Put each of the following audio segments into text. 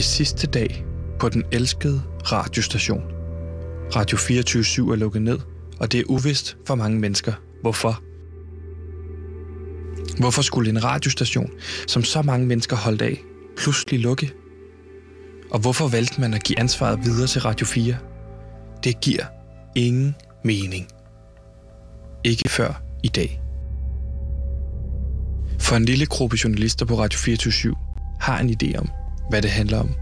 er sidste dag på den elskede radiostation. Radio 24-7 er lukket ned, og det er uvist for mange mennesker. Hvorfor? Hvorfor skulle en radiostation, som så mange mennesker holdt af, pludselig lukke? Og hvorfor valgte man at give ansvaret videre til Radio 4? Det giver ingen mening. Ikke før i dag. For en lille gruppe journalister på Radio 24 har en idé om, hvad det handler om.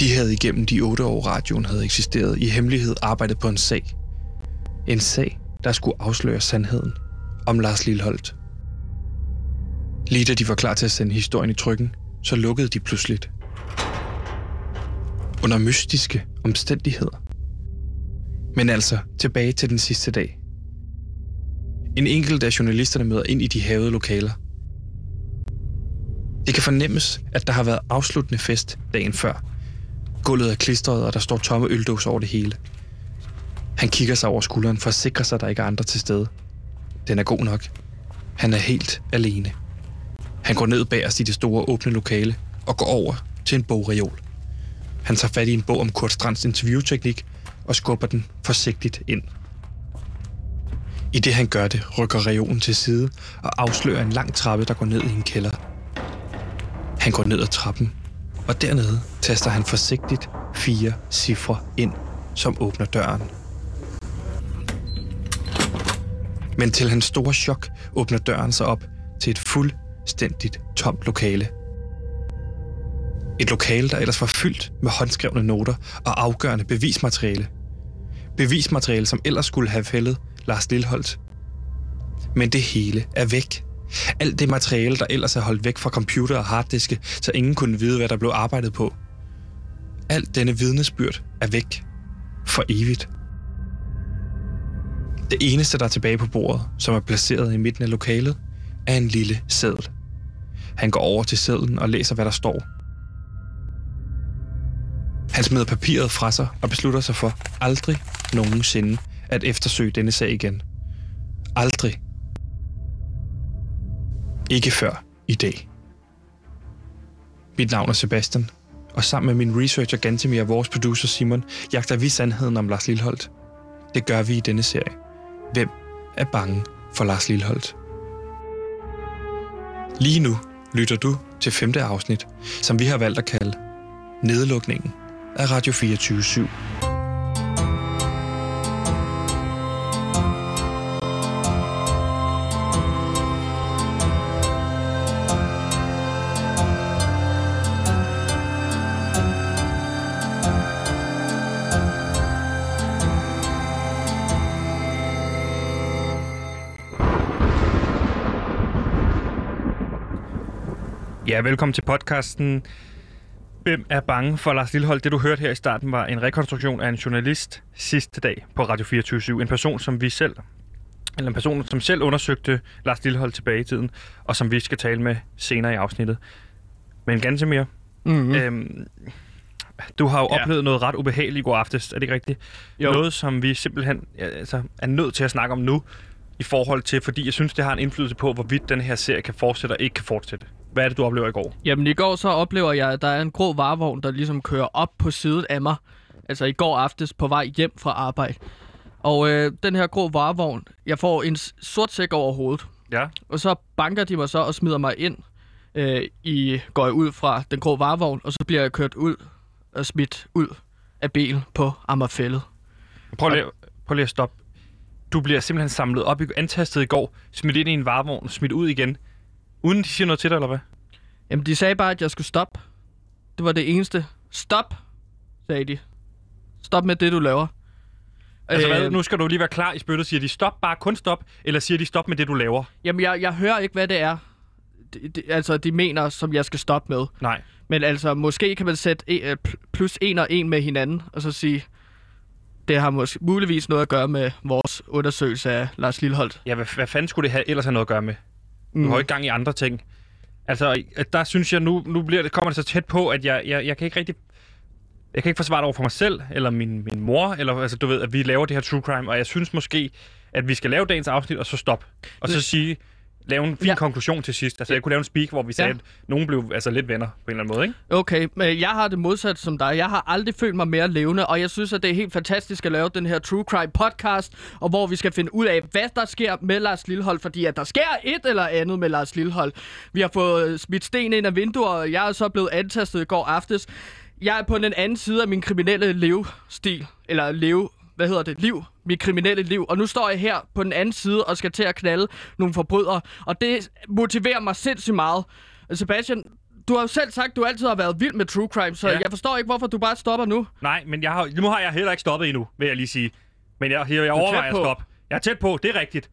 De havde igennem de otte år radioen havde eksisteret i hemmelighed arbejdet på en sag. En sag, der skulle afsløre sandheden om Lars Lilleholdt. Lige da de var klar til at sende historien i trykken, så lukkede de pludseligt. Under mystiske omstændigheder. Men altså tilbage til den sidste dag. En enkelt af journalisterne møder ind i de havede lokaler. Det kan fornemmes, at der har været afsluttende fest dagen før. Gulvet er klistret, og der står tomme øldåser over det hele. Han kigger sig over skulderen for at sikre sig, at der ikke er andre til stede. Den er god nok. Han er helt alene. Han går ned bagerst i det store åbne lokale og går over til en bogreol. Han tager fat i en bog om Kurt Strands interviewteknik og skubber den forsigtigt ind. I det han gør det, rykker reolen til side og afslører en lang trappe, der går ned i en kælder. Han går ned ad trappen, og dernede taster han forsigtigt fire cifre ind, som åbner døren. Men til hans store chok åbner døren sig op til et fuldstændigt tomt lokale. Et lokale, der ellers var fyldt med håndskrevne noter og afgørende bevismateriale. Bevismateriale, som ellers skulle have fældet Lars Lilholdt. Men det hele er væk. Alt det materiale, der ellers er holdt væk fra computer og harddiske, så ingen kunne vide, hvad der blev arbejdet på. Alt denne vidnesbyrd er væk. For evigt. Det eneste, der er tilbage på bordet, som er placeret i midten af lokalet, er en lille seddel. Han går over til sedlen og læser, hvad der står. Han smider papiret fra sig og beslutter sig for aldrig nogensinde at eftersøge denne sag igen. Aldrig. Ikke før i dag. Mit navn er Sebastian, og sammen med min researcher Gantemir og vores producer Simon, jagter vi sandheden om Lars Lilholdt. Det gør vi i denne serie. Hvem er bange for Lars Lilholdt? Lige nu lytter du til femte afsnit, som vi har valgt at kalde Nedlukningen af Radio 24 /7. Ja, velkommen til podcasten. Hvem er bange for Lars Lillehold? Det du hørte her i starten var en rekonstruktion af en journalist sidste dag på Radio 24 En person, som vi selv, eller en person, som selv undersøgte Lars Lillehold tilbage i tiden, og som vi skal tale med senere i afsnittet. Men ganske mere. Mm-hmm. Øhm, du har jo Ja. oplevet noget ret ubehageligt i går aftes, er det ikke rigtigt? Jo. Noget, som vi simpelthen altså, er nødt til at snakke om nu, i forhold til, fordi jeg synes, det har en indflydelse på, hvorvidt den her serie kan fortsætte og ikke kan fortsætte. Hvad er det, du oplever i går? Jamen i går så oplever jeg, at der er en grå varevogn, der ligesom kører op på siden af mig. Altså i går aftes på vej hjem fra arbejde. Og øh, den her grå varevogn, jeg får en sort sæk over hovedet. Ja. Og så banker de mig så og smider mig ind. Øh, i, går jeg ud fra den grå varevogn, og så bliver jeg kørt ud og smidt ud af bilen på Amagerfællet. Prøv lige, prøv lige at stoppe. Du bliver simpelthen samlet op, i, antastet i går, smidt ind i en varevogn, smidt ud igen. Uden de siger noget til dig, eller hvad? Jamen de sagde bare, at jeg skulle stoppe. Det var det eneste. Stop, sagde de. Stop med det, du laver. Altså, Øh, hvad, nu skal du lige være klar i spyttet. Siger de stop, bare kun stop, eller siger de stop med det, du laver? Jamen, jeg, jeg hører ikke, hvad det er. De, de, altså, de mener, som jeg skal stoppe med. Nej. Men altså, måske kan man sætte e, øh, pl- plus en og en med hinanden, og så sige, det har måske muligvis noget at gøre med vores undersøgelse af Lars Lilleholdt. Ja, hvad, hvad fanden skulle det have ellers have noget at gøre med? Du Mm. har jo ikke gang i andre ting. Altså, der synes jeg, nu, nu bliver det, kommer det så tæt på, at jeg, jeg, jeg kan ikke rigtig... Jeg kan ikke forsvare det over for mig selv, eller min, min mor, eller altså, du ved, at vi laver det her true crime, og jeg synes måske, at vi skal lave dagens afsnit, og så stop. Og så sige, lave en fin Ja. konklusion til sidst. Altså, jeg kunne lave en speak, hvor vi sagde, ja. at nogen blev altså lidt venner på en eller anden måde, ikke? Okay, men jeg har det modsat som dig. Jeg har aldrig følt mig mere levende, og jeg synes, at det er helt fantastisk at lave den her True Crime podcast, og hvor vi skal finde ud af, hvad der sker med Lars Lillehold, fordi at der sker et eller andet med Lars Lillehold. Vi har fået smidt sten ind af vinduer, og jeg er så blevet antastet i går aftes. Jeg er på den anden side af min kriminelle levestil, eller leve, hvad hedder det, liv, mit kriminelle liv. Og nu står jeg her på den anden side og skal til at knalde nogle forbrydere, og det motiverer mig sindssygt meget. Sebastian, du har jo selv sagt, at du altid har været vild med true crime, så ja. Jeg forstår ikke, hvorfor du bare stopper nu. Nej, men jeg har, nu har jeg heller ikke stoppet endnu, vil jeg lige sige. Men jeg, jeg, jeg overvejer at stoppe. Jeg er tæt på, det er rigtigt.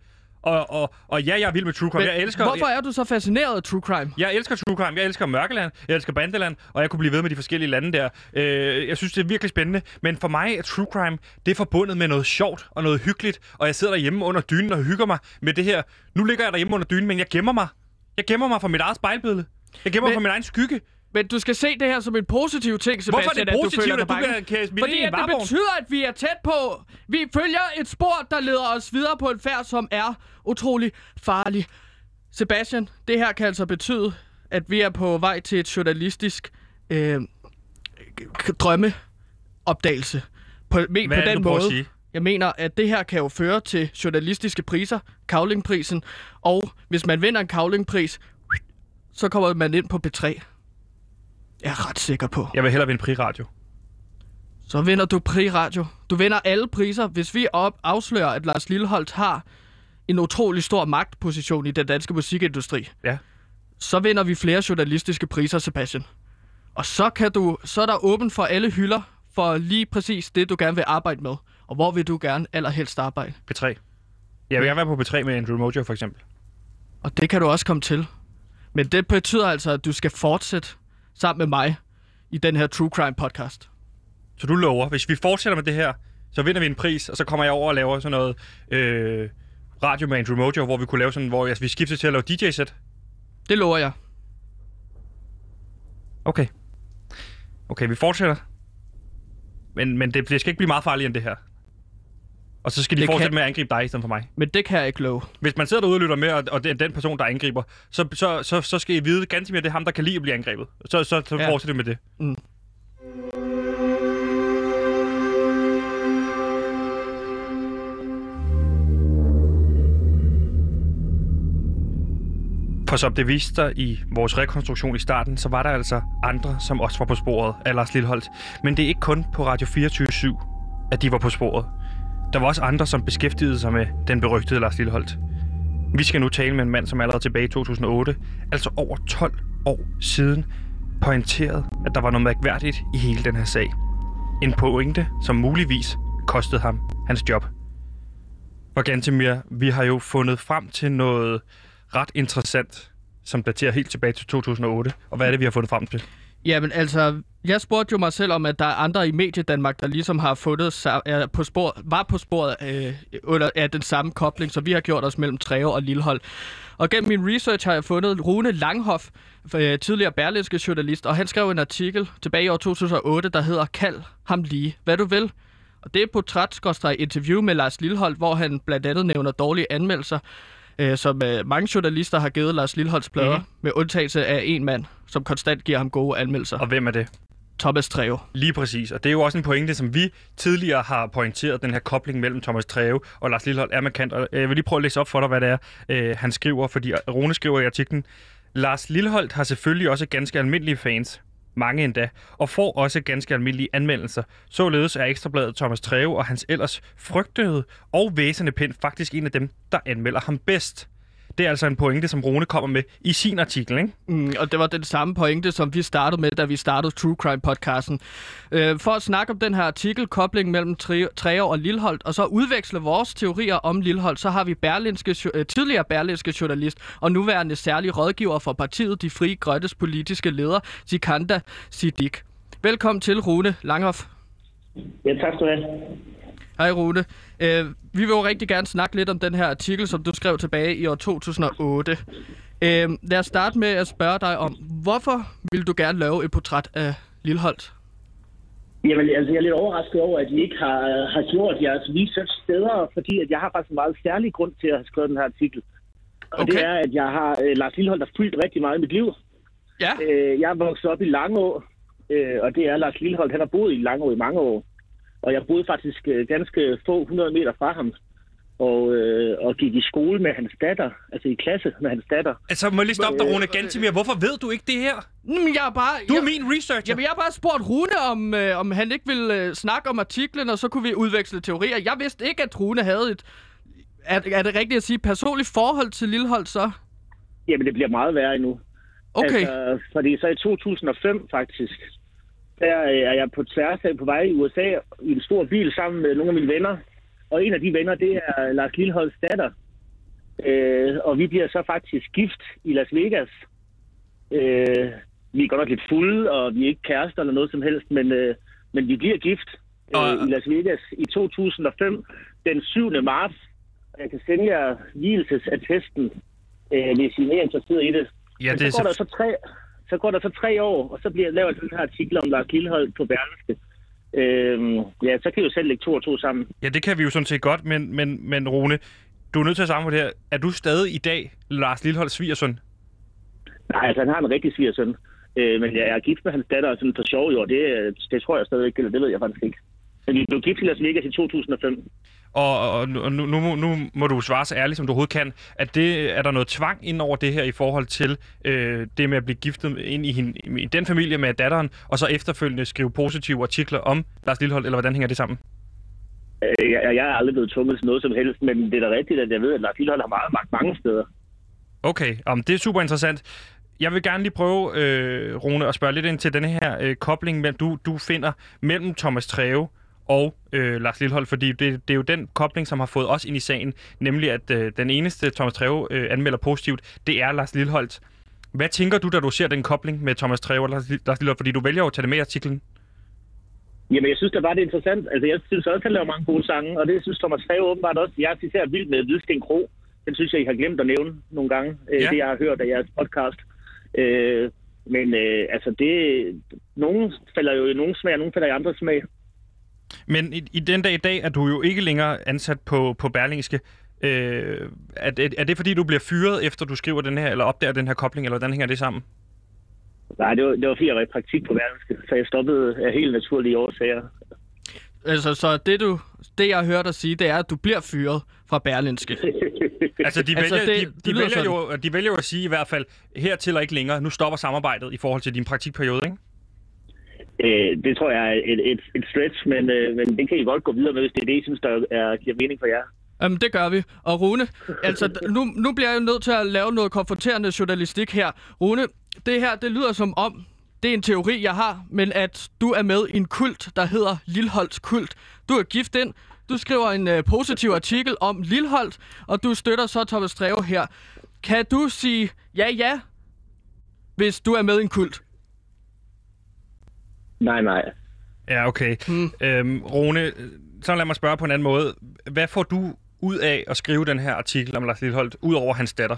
Og, og, og ja, jeg er vild med true crime. Men jeg elsker, hvorfor er du så fascineret af true crime? Jeg elsker True Crime, jeg elsker Mørkeland, jeg elsker Bandeland, og jeg kunne blive ved med de forskellige lande der. Øh, jeg synes, det er virkelig spændende. Men for mig er True Crime, det er forbundet med noget sjovt og noget hyggeligt. Og jeg sidder derhjemme under dynen og hygger mig med det her. Nu ligger jeg derhjemme under dynen, men jeg gemmer mig. Jeg gemmer mig fra mit eget spejlbillede. Jeg gemmer Men- mig fra min egen skygge. Men du skal se det her som en positiv ting, Sebastian, Hvorfor er det at du positivt, føler at du kan- smide Fordi at det betyder, at vi er tæt på. Vi følger et spor, der leder os videre på en færd, som er utrolig farlig. Sebastian, det her kan altså betyde, at vi er på vej til et journalistisk øh, drømmeopdagelse. På, men, Hvad på den måde. sige? Jeg mener, at det her kan jo føre til journalistiske priser, Kavlingprisen, og hvis man vinder en Kavlingpris, så kommer man ind på P3. Jeg er ret sikker på. Jeg vil hellere vinde priradio. Så vinder du Pri Radio. Du vinder alle priser, hvis vi op afslører, at Lars Lilleholdt har en utrolig stor magtposition i den danske musikindustri. Ja. Så vinder vi flere journalistiske priser, Sebastian. Og så, kan du, så er der åben for alle hylder for lige præcis det, du gerne vil arbejde med. Og hvor vil du gerne allerhelst arbejde? P3. Jeg vil gerne være på P3 med Andrew Mojo, for eksempel. Og det kan du også komme til. Men det betyder altså, at du skal fortsætte sammen med mig i den her True Crime podcast. Så du lover, hvis vi fortsætter med det her, så vinder vi en pris, og så kommer jeg over og laver sådan noget øh, radio med Andrew Mojo, hvor vi kunne lave sådan, hvor altså, vi skifter til at lave DJ-sæt. Det lover jeg. Okay. Okay, vi fortsætter. Men, men det, det skal ikke blive meget farligere end det her. Og så skal de Det fortsætte kan- med at angribe dig i stedet for mig. Men det kan jeg ikke love. Hvis man sidder derude og lytter med, og, og det er den person, der angriber, så, så, så, så skal I vide ganske mere, det er ham, der kan lide at blive angrebet. Så, så, så Ja. fortsætter med det. Mm. For som det viste sig i vores rekonstruktion i starten, så var der altså andre, som også var på sporet af Lars Lilleholdt. Men det er ikke kun på Radio 24 at de var på sporet. Der var også andre, som beskæftigede sig med den berygtede Lars Lilleholdt. Vi skal nu tale med en mand, som allerede tilbage i 2008, altså over 12 år siden, pointerede, at der var noget mærkværdigt i hele den her sag. En pointe, som muligvis kostede ham hans job. Og Gantemir, vi har jo fundet frem til noget ret interessant, som daterer helt tilbage til 2008. Og hvad er det, vi har fundet frem til? Jamen altså, jeg spurgte jo mig selv om, at der er andre i Mediedanmark, der ligesom har fundet sig, er på spor, var på sporet øh, under, af den samme kobling, som vi har gjort os mellem Treve og Lillehold. Og gennem min research har jeg fundet Rune Langhoff, øh, tidligere berlinske journalist, og han skrev en artikel tilbage i år 2008, der hedder Kald ham lige, hvad du vil. Og det er portræt interview med Lars Lillehold, hvor han blandt andet nævner dårlige anmeldelser, øh, som øh, mange journalister har givet Lars Lilleholds plader, mm-hmm. med undtagelse af en mand, som konstant giver ham gode anmeldelser. Og hvem er det? Thomas Treve. Lige præcis. Og det er jo også en pointe, som vi tidligere har pointeret, den her kobling mellem Thomas Treve og Lars Lillehold er markant. Og jeg vil lige prøve at læse op for dig, hvad det er, øh, han skriver. Fordi Rune skriver i artiklen, Lars Lilleholdt har selvfølgelig også ganske almindelige fans. Mange endda. Og får også ganske almindelige anmeldelser. Således er Ekstrabladet Thomas Treve og hans ellers frygtede og væsende pind faktisk en af dem, der anmelder ham bedst. Det er altså en pointe, som Rune kommer med i sin artikel, ikke? Mm, og det var den samme pointe, som vi startede med, da vi startede True Crime-podcasten. Øh, for at snakke om den her artikel, kobling mellem Tre- Treve og Lilleholdt, og så udveksle vores teorier om Lilleholdt, så har vi berlinske, øh, tidligere berlinske journalist og nuværende særlig rådgiver for partiet De Frie Grønnes politiske leder, Sikanda Siddiq. Velkommen til, Rune Langhoff. Ja, tak skal du have. Hej Rune. Øh, vi vil jo rigtig gerne snakke lidt om den her artikel, som du skrev tilbage i år 2008. Øh, lad os starte med at spørge dig om, hvorfor vil du gerne lave et portræt af Lilleholdt? Jamen, altså, jeg er lidt overrasket over, at I ikke har, har gjort jeres research steder, fordi at jeg har faktisk en meget særlig grund til at have skrevet den her artikel. Og okay. det er, at jeg har øh, Lars Lillehold, der fyldt rigtig meget i mit liv. Ja. Øh, jeg er vokset op i Langå, øh, og det er Lars Lillehold. Han har boet i Langå i mange år. Og jeg boede faktisk øh, ganske få 100 meter fra ham. Og, øh, og gik i skole med hans datter, altså i klasse med hans datter. Altså, må jeg lige stoppe dig, Rune Gantimir. Hvorfor ved du ikke det her? Jamen, jeg er bare... Du er jeg, min researcher. Jamen, jeg har bare spurgt Rune, om, øh, om han ikke ville øh, snakke om artiklen, og så kunne vi udveksle teorier. Jeg vidste ikke, at Rune havde et... Er, er det rigtigt at sige personligt forhold til Lillehold så? Jamen, det bliver meget værre endnu. Okay. Altså, fordi så i 2005 faktisk, der øh, er jeg på tværs af på vej i USA i en stor bil sammen med nogle af mine venner. Og en af de venner, det er Lars Lilleholds datter. Øh, og vi bliver så faktisk gift i Las Vegas. Øh, vi er godt nok lidt fulde, og vi er ikke kærester eller noget som helst, men, øh, men vi bliver gift øh, Og- i Las Vegas i 2005, den 7. marts. Og Jeg kan sende jer hvilesesattesten, øh, hvis I er mere interesseret i det. Ja, Men det er så går der så... så tre, så går der så tre år, og så bliver lavet den her artikel om Lars Lillehold på Berlingske. Øhm, ja, så kan I jo selv lægge to og to sammen. Ja, det kan vi jo sådan set godt, men, men, men Rune, du er nødt til at samle det her. Er du stadig i dag Lars Lilleholds svigersøn? Nej, altså han har en rigtig svigersøn. Øh, men jeg er gift med hans datter sådan for sjov i år. Det, øh, det tror jeg stadig ikke, eller det ved jeg faktisk ikke. Men vi blev gift i Las Vegas i 2005. Og, og nu, nu, nu, må du svare så ærligt, som du overhovedet kan. At det, er der noget tvang ind over det her i forhold til øh, det med at blive giftet ind i, hende, i den familie med datteren, og så efterfølgende skrive positive artikler om Lars Lillehold, eller hvordan hænger det sammen? Øh, jeg, jeg er aldrig blevet tvunget til noget som helst, men det er da rigtigt, at jeg ved, at Lars Lillehold har meget magt mange steder. Okay, um, det er super interessant. Jeg vil gerne lige prøve, øh, Rune, at spørge lidt ind til denne her øh, kobling, mellem, du, du finder mellem Thomas Treve og øh, Lars Lillehold, fordi det, det er jo den kobling, som har fået os ind i sagen, nemlig at øh, den eneste Thomas Treve øh, anmelder positivt, det er Lars Lillehold. Hvad tænker du, da du ser den kobling med Thomas Treve og Lars Lillehold? Fordi du vælger at tage det med i artiklen. Jamen, jeg synes da bare, det er interessant. Altså, jeg synes også, at han laver mange gode sange, og det synes Thomas Freve åbenbart også. Jeg er især vild med Hvidsten Kro. Den synes jeg, I har glemt at nævne nogle gange, Ja. ja. det jeg har hørt af jeres podcast. Øh, men øh, altså, det, nogen falder jo i nogen smag, og nogen falder i andre smag. Men i, i den dag i dag er du jo ikke længere ansat på, på Berlingske. Øh, er, det- er det fordi, du bliver fyret, efter du skriver den her, eller opdager den her kobling, eller hvordan hænger det sammen? Nej, det var, det var fordi, jeg var i praktik på Berlingske, så jeg stoppede af helt naturlige årsager. Altså, så det, du, det jeg har hørt dig sige, det er, at du bliver fyret fra Berlinske. Altså, de Altså, vælger, det- de, det de, lyder vælger sådan. jo, de vælger jo at sige i hvert fald, hertil og ikke længere, nu stopper samarbejdet i forhold til din praktikperiode, ikke? Øh, det tror jeg er et, et, et stretch, men, øh, men det kan I godt gå videre med, hvis det er det, I synes, der er, giver mening for jer. Jamen, det gør vi. Og Rune, altså, nu, nu bliver jeg nødt til at lave noget konfronterende journalistik her. Rune, det her, det lyder som om, det er en teori, jeg har, men at du er med i en kult, der hedder Lilholds Kult. Du er gift ind, du skriver en øh, positiv artikel om Lilholdt, og du støtter så Thomas Treve her. Kan du sige ja, ja, hvis du er med i en kult? Nej, nej. Ja, okay. Hmm. Øhm, Rune, så lad mig spørge på en anden måde. Hvad får du ud af at skrive den her artikel om Lars Lilleholdt, ud over hans datter?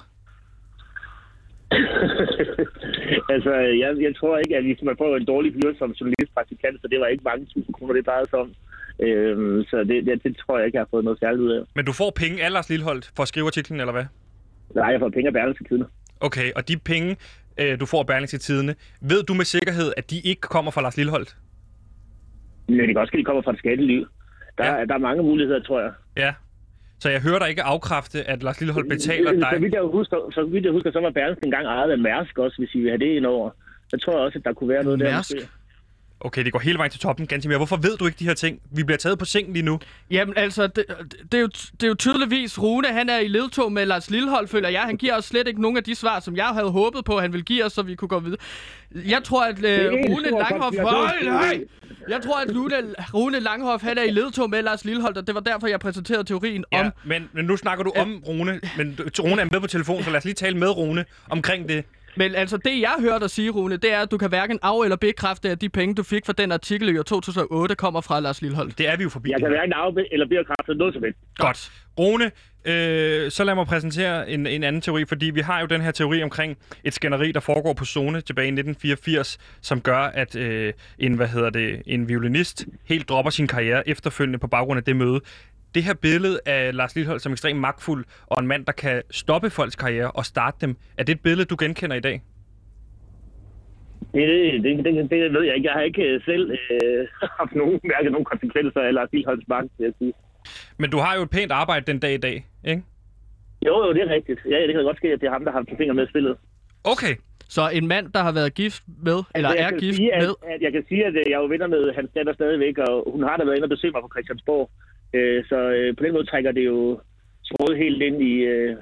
altså, jeg, jeg tror ikke, at hvis man får en dårlig hyre som journalistpraktikant, så det var ikke mange tusind kroner, det drejede sig om. Øhm, så det, det, det, tror jeg ikke, jeg har fået noget særligt ud af. Men du får penge af Lars Lilleholdt for at skrive artiklen, eller hvad? Nej, jeg får penge af Berlingske Tidene. Okay, og de penge, øh, du får af Berlingske Tidene, ved du med sikkerhed, at de ikke kommer fra Lars Lilleholdt? Men det kan også, at de kommer fra det skatteliv. Der, Ja. der er mange muligheder, tror jeg. Ja. Så jeg hører dig ikke afkræfte, at Lars Lilleholdt betaler Så dig. vidt jeg husker, så, vidt jeg husker, så var Berlingske engang ejet af Mærsk også, hvis I vil have det ind over. Jeg tror også, at der kunne være noget der. Mærsk? måske. Okay, det går hele vejen til toppen, Gantimir. Hvorfor ved du ikke de her ting? Vi bliver taget på sengen lige nu. Jamen altså, det, det, er jo, det er jo tydeligvis, Rune han er i ledtog med Lars Lillehold, føler jeg. Han giver os slet ikke nogen af de svar, som jeg havde håbet på, han ville give os, så vi kunne gå videre. Jeg tror, at øh, Rune Langhoff... nej! Jeg tror, at Rune, Rune Langhoff han er i ledtog med Lars Lillehold, og det var derfor, jeg præsenterede teorien Ja, om... men, men nu snakker du om Rune, men Rune er med på telefon, så lad os lige tale med Rune omkring det. Men altså, det jeg hørte dig sige, Rune, det er, at du kan hverken af- eller bekræfte, at de penge, du fik fra den artikel i år 2008, kommer fra Lars Lillehold. Det er vi jo forbi. Jeg kan hverken af eller blive kraftet noget som helst. Godt. Rune, øh, så lad mig præsentere en, en anden teori, fordi vi har jo den her teori omkring et skænderi, der foregår på zone tilbage i 1984, som gør, at øh, en, hvad hedder det, en violinist helt dropper sin karriere efterfølgende på baggrund af det møde. Det her billede af Lars Lillehold som ekstremt magtfuld, og en mand, der kan stoppe folks karriere og starte dem, er det et billede, du genkender i dag? Det, det, det, det, ved jeg ikke. Jeg har ikke øh, selv øh, haft nogen, mærket nogen konsekvenser af Lars Lilleholds magt, vil jeg sige. Men du har jo et pænt arbejde den dag i dag, ikke? Jo, jo, det er rigtigt. Ja, det kan godt ske, at det er ham, der har haft fingre med i spillet. Okay. Så en mand, der har været gift med, eller Altså, jeg er gift sige, at, med... At jeg kan sige, at øh, jeg er jo venner med hans datter stadigvæk, og hun har da været inde og besøge mig på Christiansborg. Øh, så øh, på den måde trækker det jo trådet helt ind i, øh,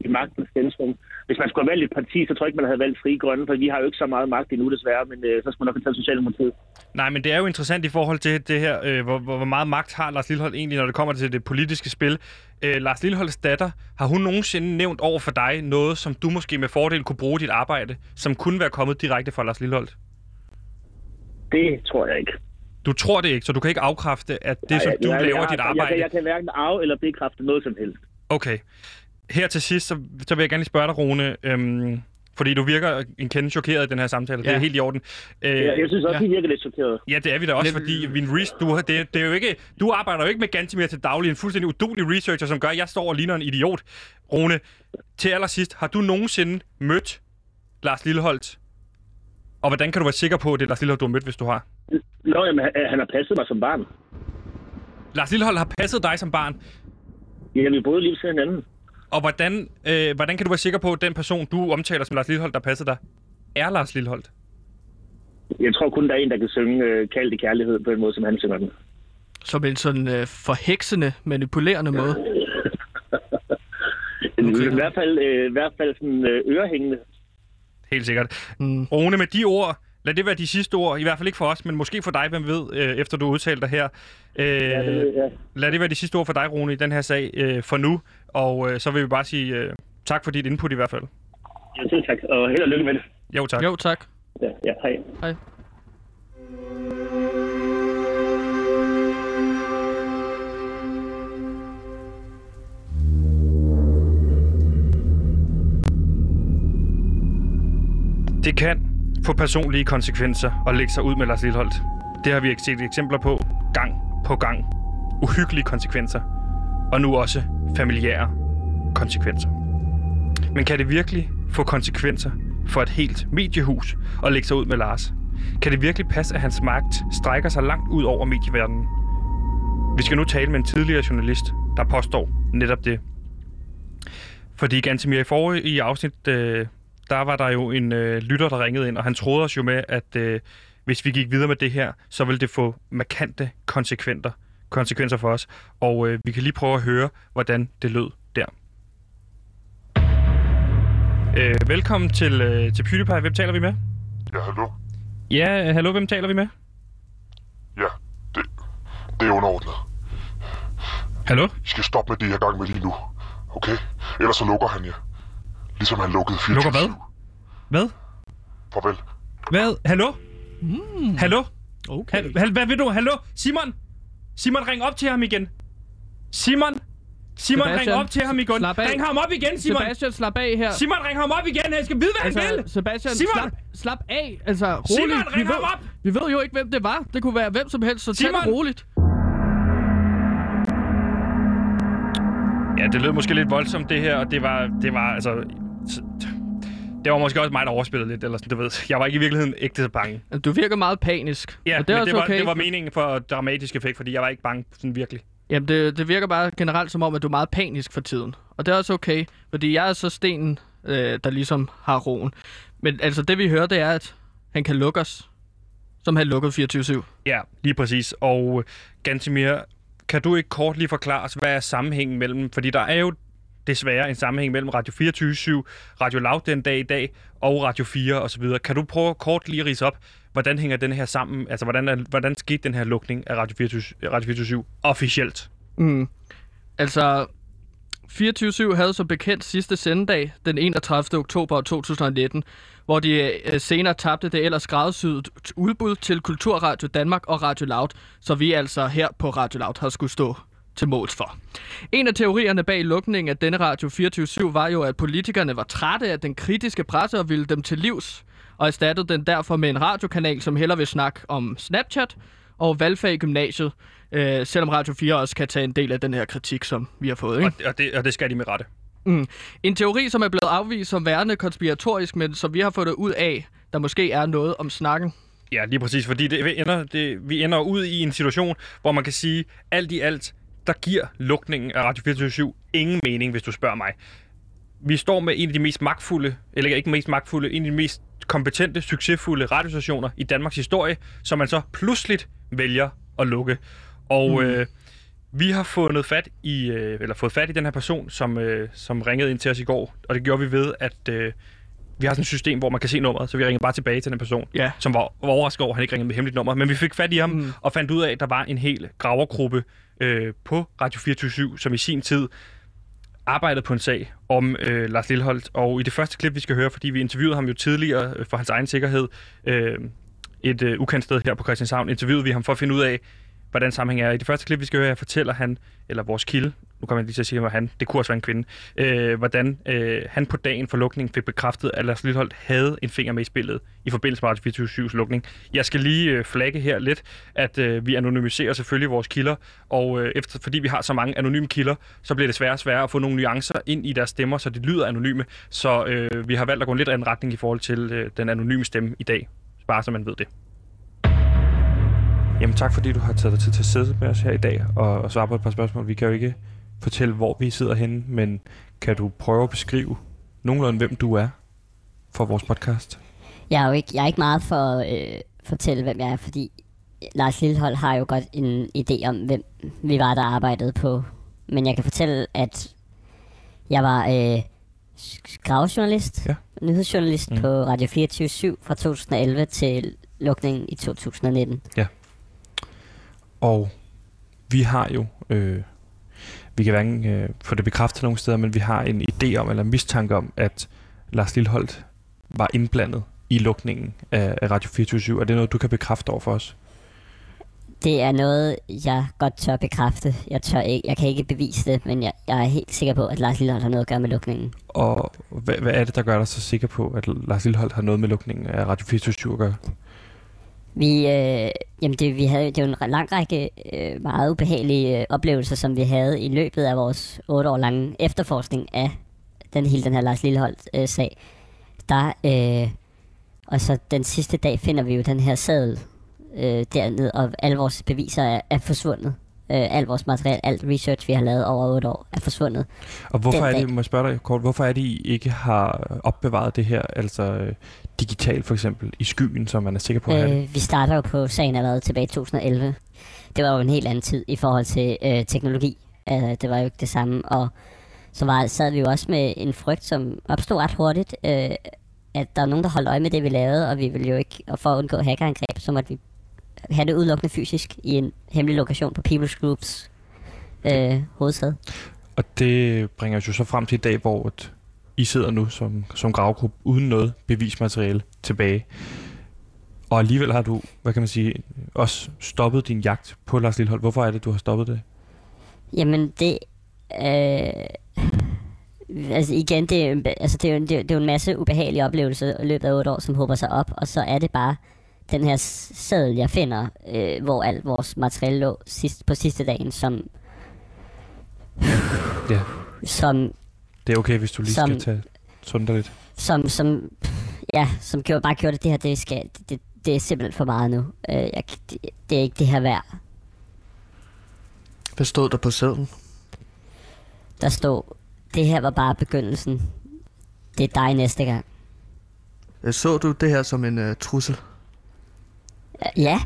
i magtens centrum. Hvis man skulle have valgt et parti, så tror jeg ikke, man havde valgt Fri Grønne, for vi har jo ikke så meget magt endnu desværre, men øh, så skulle man nok have taget Socialdemokratiet. Nej, men det er jo interessant i forhold til det her, øh, hvor, hvor meget magt har Lars Lillehold egentlig, når det kommer til det politiske spil. Øh, Lars Lilleholds datter, har hun nogensinde nævnt over for dig noget, som du måske med fordel kunne bruge dit arbejde, som kunne være kommet direkte fra Lars Lillehold? Det tror jeg ikke. Du tror det ikke, så du kan ikke afkræfte, at det, Nej, som jeg- du jeg, laver jeg, i dit jeg, arbejde... Jeg, kan, jeg kan hverken af eller bekræfte noget som helst. Okay. Her til sidst, så, så vil jeg gerne lige spørge dig, Rune, øhm, fordi du virker en kende chokeret i den her samtale. Ja. Det er Ja. helt i orden. Øh, Jeg, jeg synes også, ja. ja. vi virker lidt chokeret. Ja, det er vi da også, Lidt- fordi min res- du, har- det, det er jo ikke, du arbejder jo ikke med Gantimir til daglig, en fuldstændig udulig researcher, som gør, at jeg står og ligner en idiot. Rune, til allersidst, har du nogensinde mødt Lars Lilleholdt? Og hvordan kan du være sikker på, at det er Lars Lilleholdt, du har mødt, hvis du har? Nå, jamen, han, han har passet mig som barn. Lars Lilleholdt har passet dig som barn, Ja, vi boede lige ved hinanden. og hvordan, øh, hvordan kan du være sikker på, at den person, du omtaler som Lars Lilleholdt, der passer dig, er Lars Lilleholdt? Jeg tror kun, der er en, der kan synge øh, kaldt i kærlighed på den måde, som han synger den. Som en sådan øh, forheksende, manipulerende måde. Okay. I hvert fald, øh, i hvert fald sådan øh, ørehængende. Helt sikkert. Mm. Rune, med de ord, lad det være de sidste ord, i hvert fald ikke for os, men måske for dig, hvem ved, øh, efter du udtalte dig her. Øh, Ja, det, ved jeg. Lad det være de sidste ord for dig, Rune, i den her sag øh, for nu. Og øh, så vil vi bare sige øh, tak for dit input i hvert fald. Ja, selv tak, og held og lykke med det. Jo, tak. Jo, tak. Ja, ja hej. Hej. Det kan få personlige konsekvenser at lægge sig ud med Lars Lilleholdt. Det har vi set eksempler på gang på gang. Uhyggelige konsekvenser. Og nu også familiære konsekvenser. Men kan det virkelig få konsekvenser for et helt mediehus at lægge sig ud med Lars? Kan det virkelig passe, at hans magt strækker sig langt ud over medieverdenen? Vi skal nu tale med en tidligere journalist, der påstår netop det. Fordi Gantemir i forrige i afsnit, øh, der var der jo en øh, lytter, der ringede ind, og han troede os jo med, at øh, hvis vi gik videre med det her, så ville det få markante konsekvenser, konsekvenser for os. Og øh, vi kan lige prøve at høre, hvordan det lød der. Øh, velkommen til, øh, til PewDiePie. Hvem taler vi med? Ja, hallo? Ja, hallo, hvem taler vi med? Ja, det, det er underordnet. Hallo? I skal stoppe med det, jeg er gang med lige nu. Okay? Ellers så lukker han jer. Ligesom han lukkede 24 Lukker hvad? Hvad? Farvel. Hvad? Hallo? Mm. Hallo? Okay. Hal- hvad vil du? Hallo? Simon? Simon, ring op til ham igen. Simon? Simon, ring Sebastian, op til ham igen. slap af. Ring ham op igen, Simon. Sebastian, slap af her. Simon, ring ham op igen. Jeg skal vide, hvad han vil. Altså, Sebastian, Simon! slap, slap af. Altså, roligt. Simon, vi ring ved, ham op! Vi ved jo ikke, hvem det var. Det kunne være hvem som helst, så tag det Simon! roligt. Ja, det lød måske lidt voldsomt, det her. Og det var, det var altså... Det var måske også mig, der overspillede lidt, eller sådan, du ved. Jeg var ikke i virkeligheden ægte bange. Altså, Du virker meget panisk. Ja, og det er men det var, okay. det var meningen for dramatisk effekt, fordi jeg var ikke bange sådan virkelig. Jamen, det, det virker bare generelt som om, at du er meget panisk for tiden. Og det er også okay, fordi jeg er så stenen, øh, der ligesom har roen. Men altså, det vi hører, det er, at han kan lukke os, som han lukkede 24-7. Ja, lige præcis. Og Gantimir, kan du ikke kort lige forklare os, hvad er sammenhængen mellem... Fordi der er jo desværre en sammenhæng mellem Radio 24 Radio Loud den dag i dag, og Radio 4 osv. Kan du prøve kort lige at rise op, hvordan hænger den her sammen? Altså, hvordan, er, hvordan skete den her lukning af Radio 24, Radio 24 officielt? Mm. Altså, 24-7 havde som bekendt sidste sendedag den 31. oktober 2019, hvor de øh, senere tabte det ellers gradsydet udbud til Kulturradio Danmark og Radio Loud, så vi altså her på Radio Loud har skulle stå til måls for. En af teorierne bag lukningen af denne Radio 24 var jo, at politikerne var trætte af den kritiske presse og ville dem til livs, og erstattede den derfor med en radiokanal, som hellere vil snakke om Snapchat og valgfag i gymnasiet, Øh, selvom Radio 4 også kan tage en del af den her kritik, som vi har fået. Ikke? Og, og, det, og det skal de med rette. Mm. En teori, som er blevet afvist som værende konspiratorisk, men som vi har fundet ud af, der måske er noget om snakken. Ja, lige præcis, fordi det ender, det, vi ender ud i en situation, hvor man kan sige, alt i alt, der giver lukningen af Radio 24 ingen mening, hvis du spørger mig. Vi står med en af de mest magtfulde, eller ikke mest magtfulde, en af de mest kompetente, succesfulde radiostationer i Danmarks historie, som man så pludseligt vælger at lukke. Og mm. øh, vi har fundet fat i, øh, eller fået fat i den her person, som, øh, som ringede ind til os i går, og det gjorde vi ved, at øh, vi har sådan et system, hvor man kan se nummeret, så vi ringede bare tilbage til den person, Ja. som var, var overrasket over, at han ikke ringede med hemmeligt nummer. Men vi fik fat i ham mm. og fandt ud af, at der var en hel gravergruppe øh, på Radio 24 som i sin tid arbejdede på en sag om øh, Lars Lilleholdt. Og i det første klip, vi skal høre, fordi vi interviewede ham jo tidligere øh, for hans egen sikkerhed, øh, et øh, ukendt sted her på Christianshavn, interviewede vi ham for at finde ud af, hvordan sammenhæng er. I det første klip, vi skal høre her, fortæller han, eller vores kilde, nu kommer jeg lige til at sige, hvor han, det kunne også være en kvinde, øh, hvordan øh, han på dagen for lukningen fik bekræftet, at Lars Lilleholdt havde en finger med i spillet i forbindelse med Radio 24 lukning. Jeg skal lige øh, flagge her lidt, at øh, vi anonymiserer selvfølgelig vores kilder, og øh, efter, fordi vi har så mange anonyme kilder, så bliver det sværere og sværere at få nogle nuancer ind i deres stemmer, så det lyder anonyme. Så øh, vi har valgt at gå en lidt anden retning i forhold til øh, den anonyme stemme i dag. Bare så man ved det. Jamen tak, fordi du har taget dig tid til at sidde med os her i dag og, og svare på et par spørgsmål. Vi kan jo ikke fortælle, hvor vi sidder henne, men kan du prøve at beskrive nogenlunde, hvem du er for vores podcast? Jeg er jo ikke, jeg er ikke meget for at øh, fortælle, hvem jeg er, fordi Lars Lillehold har jo godt en idé om, hvem vi var, der arbejdede på. Men jeg kan fortælle, at jeg var øh, gravejournalist, Ja. nyhedsjournalist Mm. på Radio 24 fra 2011 til lukningen i 2019. Og vi har jo, øh, vi kan hverken øh, få det bekræftet nogen steder, men vi har en idé om, eller mistanke om, at Lars Lilleholdt var indblandet i lukningen af, af Radio 24 Er det noget, du kan bekræfte over for os? Det er noget, jeg godt tør bekræfte. Jeg, tør ikke, jeg kan ikke bevise det, men jeg, jeg er helt sikker på, at Lars Lillehold har noget at gøre med lukningen. Og hvad, hvad er det, der gør dig så sikker på, at Lars Lilleholdt har noget med lukningen af Radio 24 at gøre? Vi, øh, jamen det, vi havde, det var en lang række øh, meget ubehagelige øh, oplevelser, som vi havde i løbet af vores otte år lange efterforskning af den hele den her Lars Lilleholdt øh, sag. Der, øh, og så den sidste dag finder vi jo den her sadel øh, dernede, og alle vores beviser er, er forsvundet. Øh, alt vores materiale, alt research, vi har lavet over otte år, er forsvundet. Og hvorfor er det, må jeg spørge dig kort, hvorfor er det, I ikke har opbevaret det her, altså øh, digitalt for eksempel, i skyen, så man er sikker på at have? Øh, vi starter jo på sagen allerede tilbage i 2011. Det var jo en helt anden tid i forhold til øh, teknologi. Øh, det var jo ikke det samme. Og så var, sad vi jo også med en frygt, som opstod ret hurtigt, øh, at der er nogen, der holdt øje med det, vi lavede, og vi ville jo ikke, og for at undgå hackerangreb, så måtte vi have det udelukkende fysisk i en hemmelig lokation på People's Groups øh, hovedsæde. Og det bringer os jo så frem til i dag, hvor at I sidder nu som, som gravgruppe uden noget bevismateriale tilbage. Og alligevel har du, hvad kan man sige, også stoppet din jagt på Lars Lillehold. Hvorfor er det, du har stoppet det? Jamen, det... Øh, altså igen, det er, altså, det, er jo, det, er, det er en masse ubehagelige oplevelser i løbet af otte år, som håber sig op, og så er det bare den her s- seddel, jeg finder, øh, hvor alt vores materiale lå sidst, på sidste dagen, som... Ja. Som, Det er okay, hvis du lige Som- skal tage sundt lidt. som, som, ja, som gjorde, bare gjorde det, det her, det, skal, det, det er simpelthen for meget nu. Øh, jeg, det, det er ikke det her værd. Hvad stod der på sædlen? Der stod, det her var bare begyndelsen. Det er dig næste gang. Så du det her som en uh, trussel? Øh, Ja.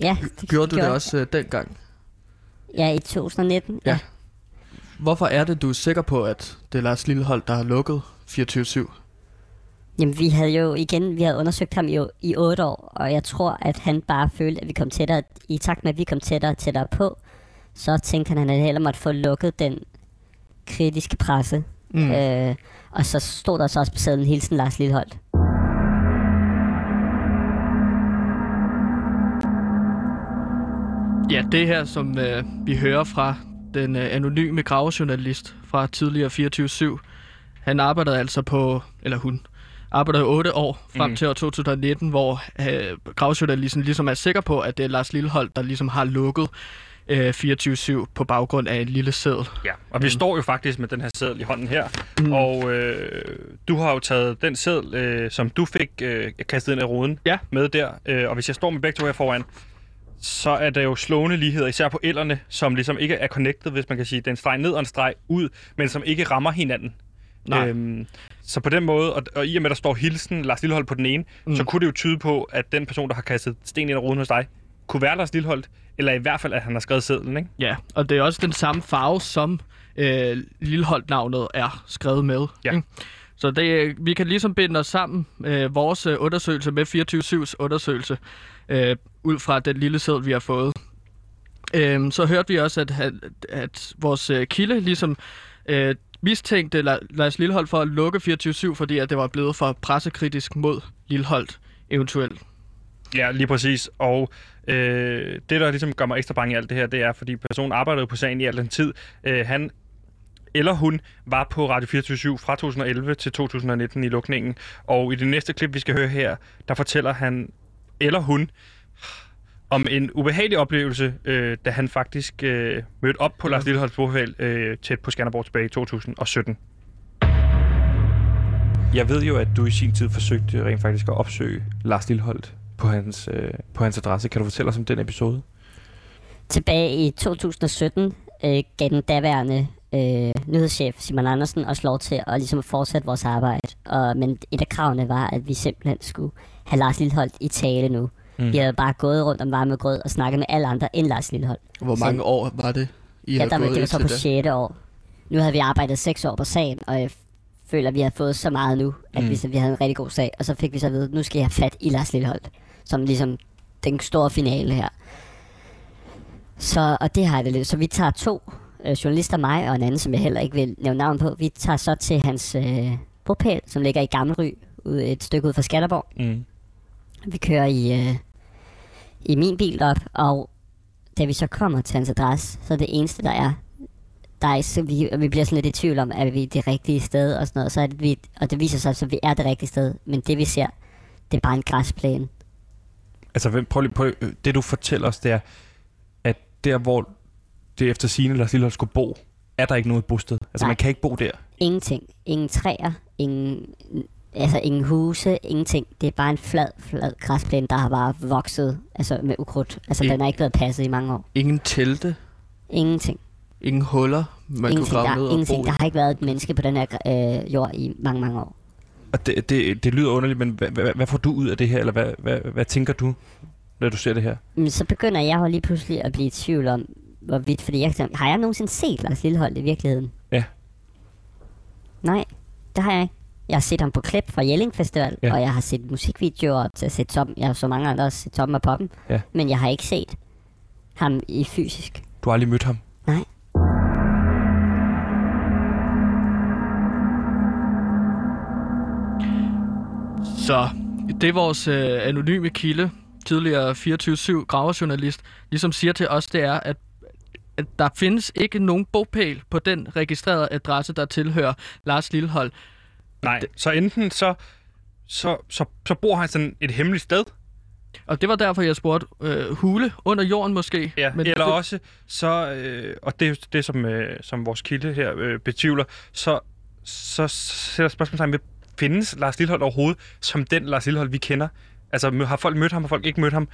Ja, det Gjorde du det jeg. også uh, dengang? Ja, i 2019. Ja. Ja. Hvorfor er det, du er sikker på, at det er Lars Lillehold, der har lukket 24-7? Jamen, vi havde jo igen, vi havde undersøgt ham jo i otte år, og jeg tror, at han bare følte, at vi kom tættere, i takt med, at vi kom tættere og tættere på, så tænkte han, at han heller måtte få lukket den kritiske presse. Mm. Øh, og så stod der så også på sædlen hilsen Lars Lilleholdt. Ja, det her, som øh, vi hører fra den øh, anonyme gravejournalist fra tidligere 24-7, han arbejdede altså på, eller hun, arbejdede 8 år frem Mm. til år 2019, hvor øh, gravejournalisten ligesom er sikker på, at det er Lars Lillehold, der ligesom har lukket øh, 24-7 på baggrund af en lille seddel. Ja, og vi står jo faktisk med den her seddel i hånden her, mm. og øh, du har jo taget den seddel, øh, som du fik øh, kastet ind i ruden Ja. med der, øh, og hvis jeg står med begge to her foran, så er der jo slående ligheder, især på ellerne, som ligesom ikke er connected, hvis man kan sige, det er en streg ned og en streg ud, men som ikke rammer hinanden. Nej. Øhm, så på den måde, og, og i og med, at der står hilsen Lars Lillehold på den ene, mm. så kunne det jo tyde på, at den person, der har kastet sten ind i ruden hos dig, kunne være Lars Lillehold, eller i hvert fald, at han har skrevet sedlen, ikke? Ja, og det er også den samme farve, som øh, Lilleholdt-navnet er skrevet med. Ja. ikke? Så det, øh, vi kan ligesom binde os sammen, øh, vores øh, undersøgelse med 24-7's undersøgelse, øh, ud fra den lille seddel, vi har fået. Øh, så hørte vi også, at, at, at vores øh, kilde ligesom øh, mistænkte La- Lars Lilleholdt for at lukke 24-7, fordi at det var blevet for pressekritisk mod Lilleholdt eventuelt. Ja, lige præcis. Og øh, det, der ligesom gør mig ekstra bange i alt det her, det er, fordi personen arbejdede på sagen i al den tid. Øh, han eller hun var på Radio 24 fra 2011 til 2019 i lukningen. Og i det næste klip, vi skal høre her, der fortæller han eller hun om en ubehagelig oplevelse, øh, da han faktisk øh, mødte op på Lars Lilleholds bofæld øh, tæt på Skanderborg tilbage i 2017. Jeg ved jo, at du i sin tid forsøgte rent faktisk at opsøge Lars Lilleholdt på hans, øh, på hans adresse. Kan du fortælle os om den episode? Tilbage i 2017 øh, gav den daværende øh, nyhedschef Simon Andersen os lov til at ligesom fortsætte vores arbejde. Og, men et af kravene var, at vi simpelthen skulle have Lars Lilleholdt i tale nu. Mm. Vi havde bare gået rundt om varme grød og snakket med alle andre end Lars Lilleholdt. Hvor Så- mange år var det, I Ja, der var, gået det var så på da? 6. år. Nu havde vi arbejdet 6 år på sagen, og jeg føler, at vi har fået så meget nu, at Mm. mm. vi, så, vi havde en rigtig god sag. Og så fik vi så at vide, at nu skal jeg have fat i Lars Lilleholdt, som ligesom den store finale her. Så, og det har jeg det lidt. Så vi tager to øh, journalister, mig og en anden, som jeg heller ikke vil nævne navn på. Vi tager så til hans øh, bopæl, som ligger i Gammelry, ude, et stykke ud fra Skanderborg. Mm. Vi kører i, øh, i min bil op, og da vi så kommer til hans adresse, så er det eneste, der er, der er så vi, og vi bliver sådan lidt i tvivl om, at vi er det rigtige sted og sådan noget, så er det, vi, og det viser sig, at vi er det rigtige sted, men det vi ser, det er bare en græsplæne. Altså, prøv lige, prøv, øh, det du fortæller os, det er, at der, hvor det efter sine Lars Lillehold skulle bo, er der ikke noget bosted. Altså, Nej. man kan ikke bo der. Ingenting. Ingen træer, ingen, altså ingen huse, ingenting. Det er bare en flad, flad græsplæne, der har bare vokset altså med ukrudt. Altså, I- den har ikke været passet i mange år. Ingen telte, Ingenting. ingen huller, man ingenting. kunne grave ned og bo ingenting. i. Der har ikke været et menneske på den her øh, jord i mange, mange år. Og det, det, det lyder underligt, men hvad, hvad, hvad får du ud af det her, eller hvad, hvad, hvad tænker du, når du ser det her? Så begynder jeg jo lige pludselig at blive i tvivl om, hvorvidt, fordi jeg har jeg nogensinde set Lars Lillehold i virkeligheden? Ja. Nej, det har jeg ikke. Jeg har set ham på klip fra Jelling Festival, Ja. og jeg har set musikvideoer til at se top, jeg har så mange andre også set toppen af poppen, Ja. men jeg har ikke set ham i fysisk. Du har aldrig mødt ham. Nej. Så det er vores øh, anonyme kilde, tidligere 24-7 graverjournalist, ligesom siger til os, det er, at, at der findes ikke nogen bopæl på den registrerede adresse, der tilhører Lars Lillehold. Nej, så enten så, så, så, så bor han sådan et hemmeligt sted, Og det var derfor, jeg spurgte øh, hule under jorden måske. Ja, Men eller det, også, så, øh, og det er det, som, øh, som vores kilde her øh, betvivler, så, så sætter spørgsmålstegn ved, findes Lars Lillehold overhovedet som den Lars Lillehold, vi kender? Altså, har folk mødt ham, har folk ikke mødt ham?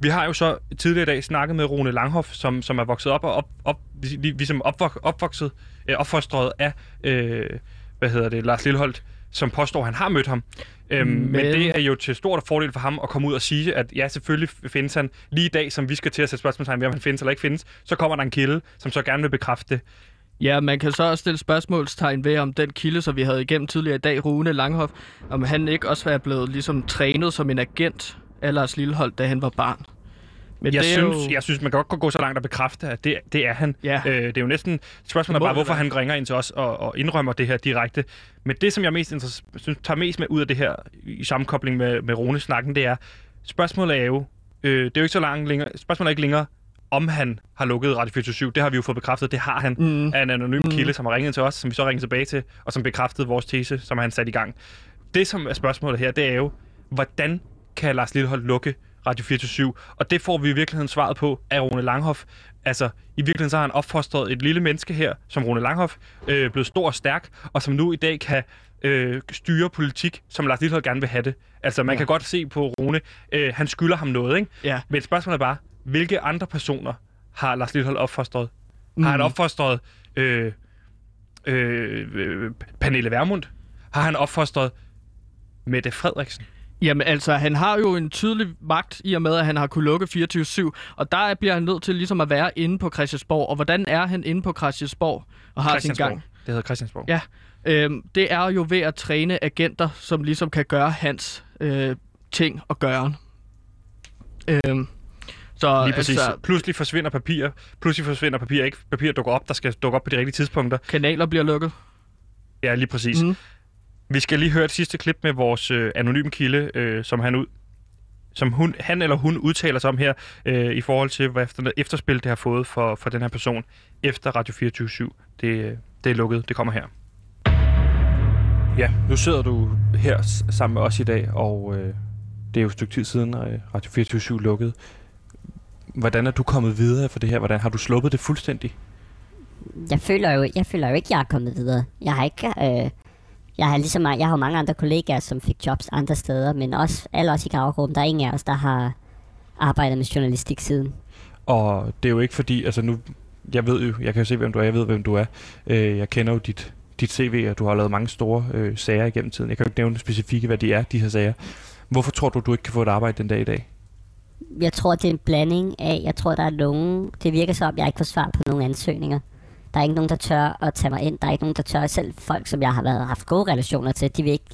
Vi har jo så tidligere i dag snakket med Rune Langhoff, som, som er vokset op og op, op, lig- ligesom opvok, opvokset, øh, opfostret af, øh, hvad hedder det, Lars Lilleholdt, som påstår, at han har mødt ham. Øhm, men... men det er jo til stort fordel for ham at komme ud og sige, at ja, selvfølgelig findes han lige i dag, som vi skal til at sætte spørgsmålstegn ved, om han findes eller ikke findes. Så kommer der en kilde, som så gerne vil bekræfte det. Ja, man kan så også stille spørgsmålstegn ved, om den kilde, som vi havde igennem tidligere i dag, Rune Langhoff, om han ikke også var blevet ligesom trænet som en agent af Lars Lillehold, da han var barn. Men Jeg det synes, jo... jeg synes, man kan godt gå så langt og bekræfte, at det, det er han. Ja. Øh, det er jo næsten spørgsmålet bare, hvorfor være. han ringer ind til os og, og indrømmer det her direkte. Men det, som jeg mest synes, tager mest med ud af det her i sammenkobling med, med Rune-snakken, det er, spørgsmålet er jo, øh, det er jo ikke så langt længere, spørgsmålet er ikke længere, om han har lukket Radio 24 Det har vi jo fået bekræftet, det har han Mm. af en anonym Mm. kilde, som har ringet til os, som vi så ringer tilbage til, og som bekræftede vores tese, som han sat i gang. Det, som er spørgsmålet her, det er jo, hvordan kan Lars Lillehold lukke Radio 24 Og det får vi i virkeligheden svaret på af Rune Langhoff, Altså, i virkeligheden så har han opfostret et lille menneske her, som Rune Langhoff, øh, blevet stor og stærk, og som nu i dag kan øh, styre politik, som Lars Lillehold gerne vil have det. Altså, man ja. kan godt se på Rune, øh, han skylder ham noget, ikke? Ja. Men spørgsmålet er bare, hvilke andre personer har Lars Lillehold opfostret? Mm. Har han opfostret øh, øh, øh, Pernille Vermund? Har han opfostret Mette Frederiksen? Jamen altså, han har jo en tydelig magt i og med, at han har kunne lukke 24-7, og der bliver han nødt til ligesom at være inde på Christiansborg. Og hvordan er han inde på Christiansborg og har sin gang? Det hedder Christiansborg. Ja, øhm, det er jo ved at træne agenter, som ligesom kan gøre hans øh, ting og gøren. Øhm, så Lige præcis. Altså, pludselig forsvinder papir. Pludselig forsvinder papir ikke. Papir dukker op, der skal dukke op på de rigtige tidspunkter. kanaler bliver lukket. Ja, lige præcis. Mm. Vi skal lige høre et sidste klip med vores øh, anonyme kilde, øh, som han ud som hun, han eller hun udtaler sig om her, øh, i forhold til, hvad efter, efterspil det har fået for, for den her person, efter Radio 24 det, øh, det er lukket. Det kommer her. Ja, nu sidder du her sammen med os i dag, og øh, det er jo et stykke tid siden, øh, Radio 24 lukkede. Hvordan er du kommet videre for det her? Hvordan har du sluppet det fuldstændig? Jeg føler jo, jeg føler jo ikke, jeg er kommet videre. Jeg har ikke... Øh, jeg har, ligesom, jeg har mange andre kollegaer, som fik jobs andre steder, men også alle os i Gravgruppen, der er ingen af os, der har arbejdet med journalistik siden. Og det er jo ikke fordi, altså nu, jeg ved jo, jeg kan jo se, hvem du er, jeg ved, hvem du er. Øh, jeg kender jo dit, dit CV, og du har lavet mange store øh, sager igennem tiden. Jeg kan jo ikke nævne specifikke, hvad de er, de her sager. Hvorfor tror du, du ikke kan få et arbejde den dag i dag? Jeg tror, det er en blanding af, jeg tror, der er nogen... Det virker som, om jeg ikke får svar på nogle ansøgninger. Der er ikke nogen, der tør at tage mig ind. Der er ikke nogen, der tør. Selv folk, som jeg har været, haft gode relationer til, de vil ikke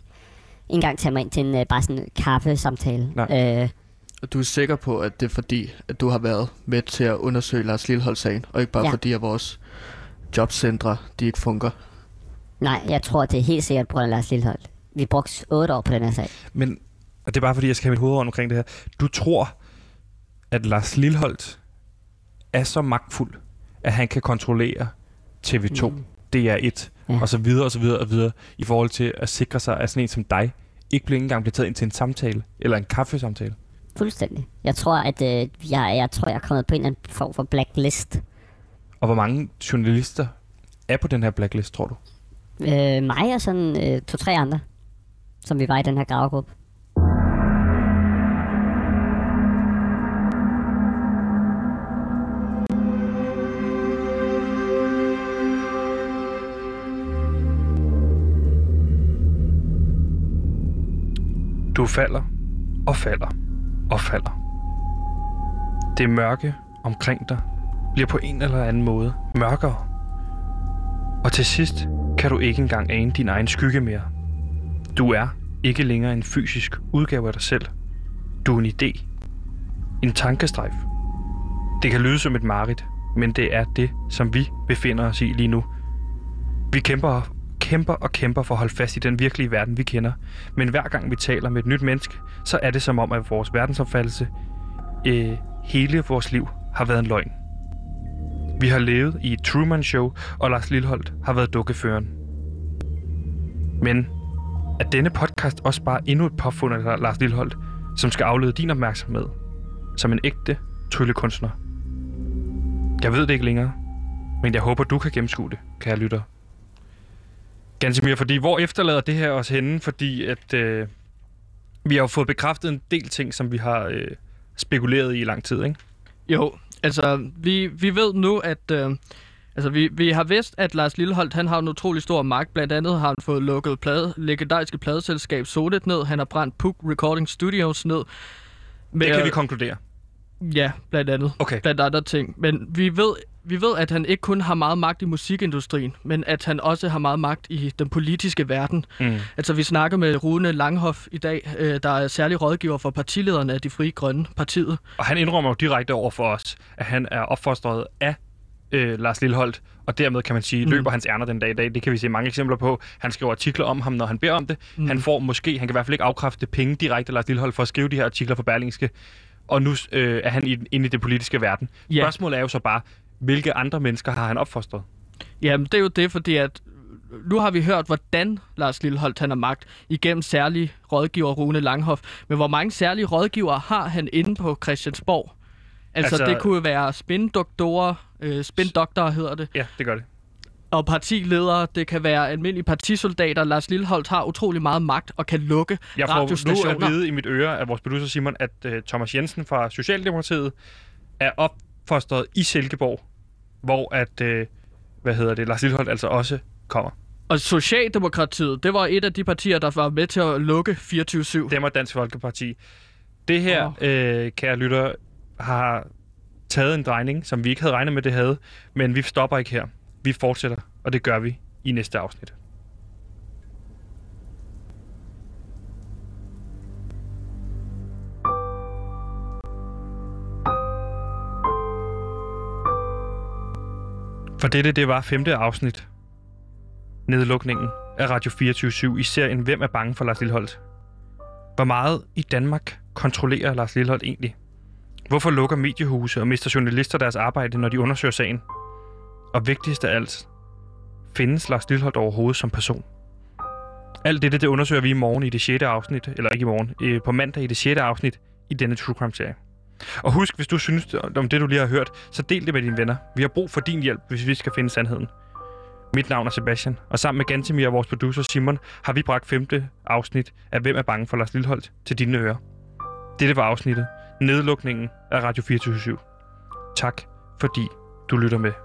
engang tage mig ind til en uh, bare sådan en kaffesamtale. Nej. Øh, Og du er sikker på, at det er fordi, at du har været med til at undersøge Lars Lillehold-sagen, og ikke bare Ja. fordi, at vores jobcentre, de ikke fungerer? nej, jeg tror, det er helt sikkert på grund af Lars Lillehold. Vi brugte otte år på den her sag. Men, og det er bare fordi, jeg skal have mit hoved omkring det her. Du tror, at Lars Lilholdt er så magtfuld, at han kan kontrollere TV2, mm. DR1, Ja. og så videre og så videre og videre, i forhold til at sikre sig, at sådan en som dig ikke bliver engang bliver taget ind til en samtale, eller en kaffesamtale. Fuldstændig. Jeg tror, at øh, jeg, jeg tror, jeg er kommet på en eller anden form for blacklist. Og hvor mange journalister er på den her blacklist, tror du? Øh, mig og sådan øh, to-tre andre, som vi var i den her gravegruppe. Du falder og falder og falder. Det mørke omkring dig bliver på en eller anden måde mørkere. Og til sidst kan du ikke engang ane din egen skygge mere. Du er ikke længere en fysisk udgave af dig selv. Du er en idé. En tankestrejf. Det kan lyde som et mareridt, men det er det, som vi befinder os i lige nu. Vi kæmper, kæmper og kæmper for at holde fast i den virkelige verden, vi kender. Men hver gang vi taler med et nyt menneske, så er det som om, at vores verdensopfattelse, øh, hele vores liv, har været en løgn. Vi har levet i et Truman Show, og Lars Lilholdt har været dukkeføren. Men er denne podcast også bare endnu et påfund af Lars Lilholdt, som skal aflede din opmærksomhed som en ægte tryllekunstner? Jeg ved det ikke længere, men jeg håber, du kan gennemskue det, kære lytter. Gansimir, fordi hvor efterlader det her os henne? Fordi at øh, vi har jo fået bekræftet en del ting, som vi har øh, spekuleret i i lang tid, ikke? Jo, altså, vi, vi ved nu, at... Øh, altså, vi, vi har vidst, at Lars Lilleholdt, han har en utrolig stor magt. Blandt andet har han fået lukket plade, legendariske pladeselskab Sodet ned. Han har brændt Puk Recording Studios ned. Men, Det kan vi konkludere. Ja, blandt andet. Okay. Blandt andre ting. Men vi ved, vi ved, at han ikke kun har meget magt i musikindustrien, men at han også har meget magt i den politiske verden. Mm. Altså, vi snakker med Rune Langhoff i dag, øh, der er særlig rådgiver for partilederne af de frie grønne partiet. Og han indrømmer jo direkte over for os, at han er opfostret af øh, Lars Lilleholdt, og dermed kan man sige, Mm. løber hans ærner den dag i dag. Det kan vi se mange eksempler på. Han skriver artikler om ham, når han beder om det. Mm. Han får måske, han kan i hvert fald ikke afkræfte penge direkte Lars Lilleholdt for at skrive de her artikler for Berlingske. Og nu øh, er han inde i det politiske verden. Ja. Spørgsmålet er jo så bare, hvilke andre mennesker har han opfostret? Jamen, det er jo det, fordi at nu har vi hørt, hvordan Lars Lilleholdt han har magt igennem særlige rådgiver Rune Langhoff. Men hvor mange særlige rådgivere har han inde på Christiansborg? Altså, Altså- det kunne være spindoktorer, øh, spindoktorer hedder det, Ja, det gør det. Og partiledere, det kan være almindelige partisoldater. Lars Lilleholdt har utrolig meget magt og kan lukke Jeg får nu at vide i mit øre af vores producer Simon, at uh, Thomas Jensen fra Socialdemokratiet er opfostret i Silkeborg, hvor at, uh, hvad hedder det, Lars Lilleholdt altså også kommer. Og Socialdemokratiet, det var et af de partier, der var med til at lukke 24-7. Dem og Dansk Folkeparti. Det her, oh. øh, kære lytter, har taget en drejning, som vi ikke havde regnet med, det havde. Men vi stopper ikke her. Vi fortsætter, og det gør vi i næste afsnit. For dette, det var femte afsnit. Nedlukningen af Radio 24 i serien Hvem er bange for Lars Lilleholdt? Hvor meget i Danmark kontrollerer Lars Lilleholdt egentlig? Hvorfor lukker mediehuse og mister journalister deres arbejde, når de undersøger sagen? Og vigtigst af alt, findes Lars Lilholdt overhovedet som person? Alt dette, det undersøger vi i morgen i det 6. afsnit, eller ikke i morgen, øh, på mandag i det 6. afsnit i denne True Crime-serie. Og husk, hvis du synes om det, du lige har hørt, så del det med dine venner. Vi har brug for din hjælp, hvis vi skal finde sandheden. Mit navn er Sebastian, og sammen med Gantemir og vores producer Simon har vi bragt femte afsnit af Hvem er bange for Lars Lilholdt til dine ører. Dette var afsnittet Nedlukningen af Radio 24 Tak fordi du lytter med.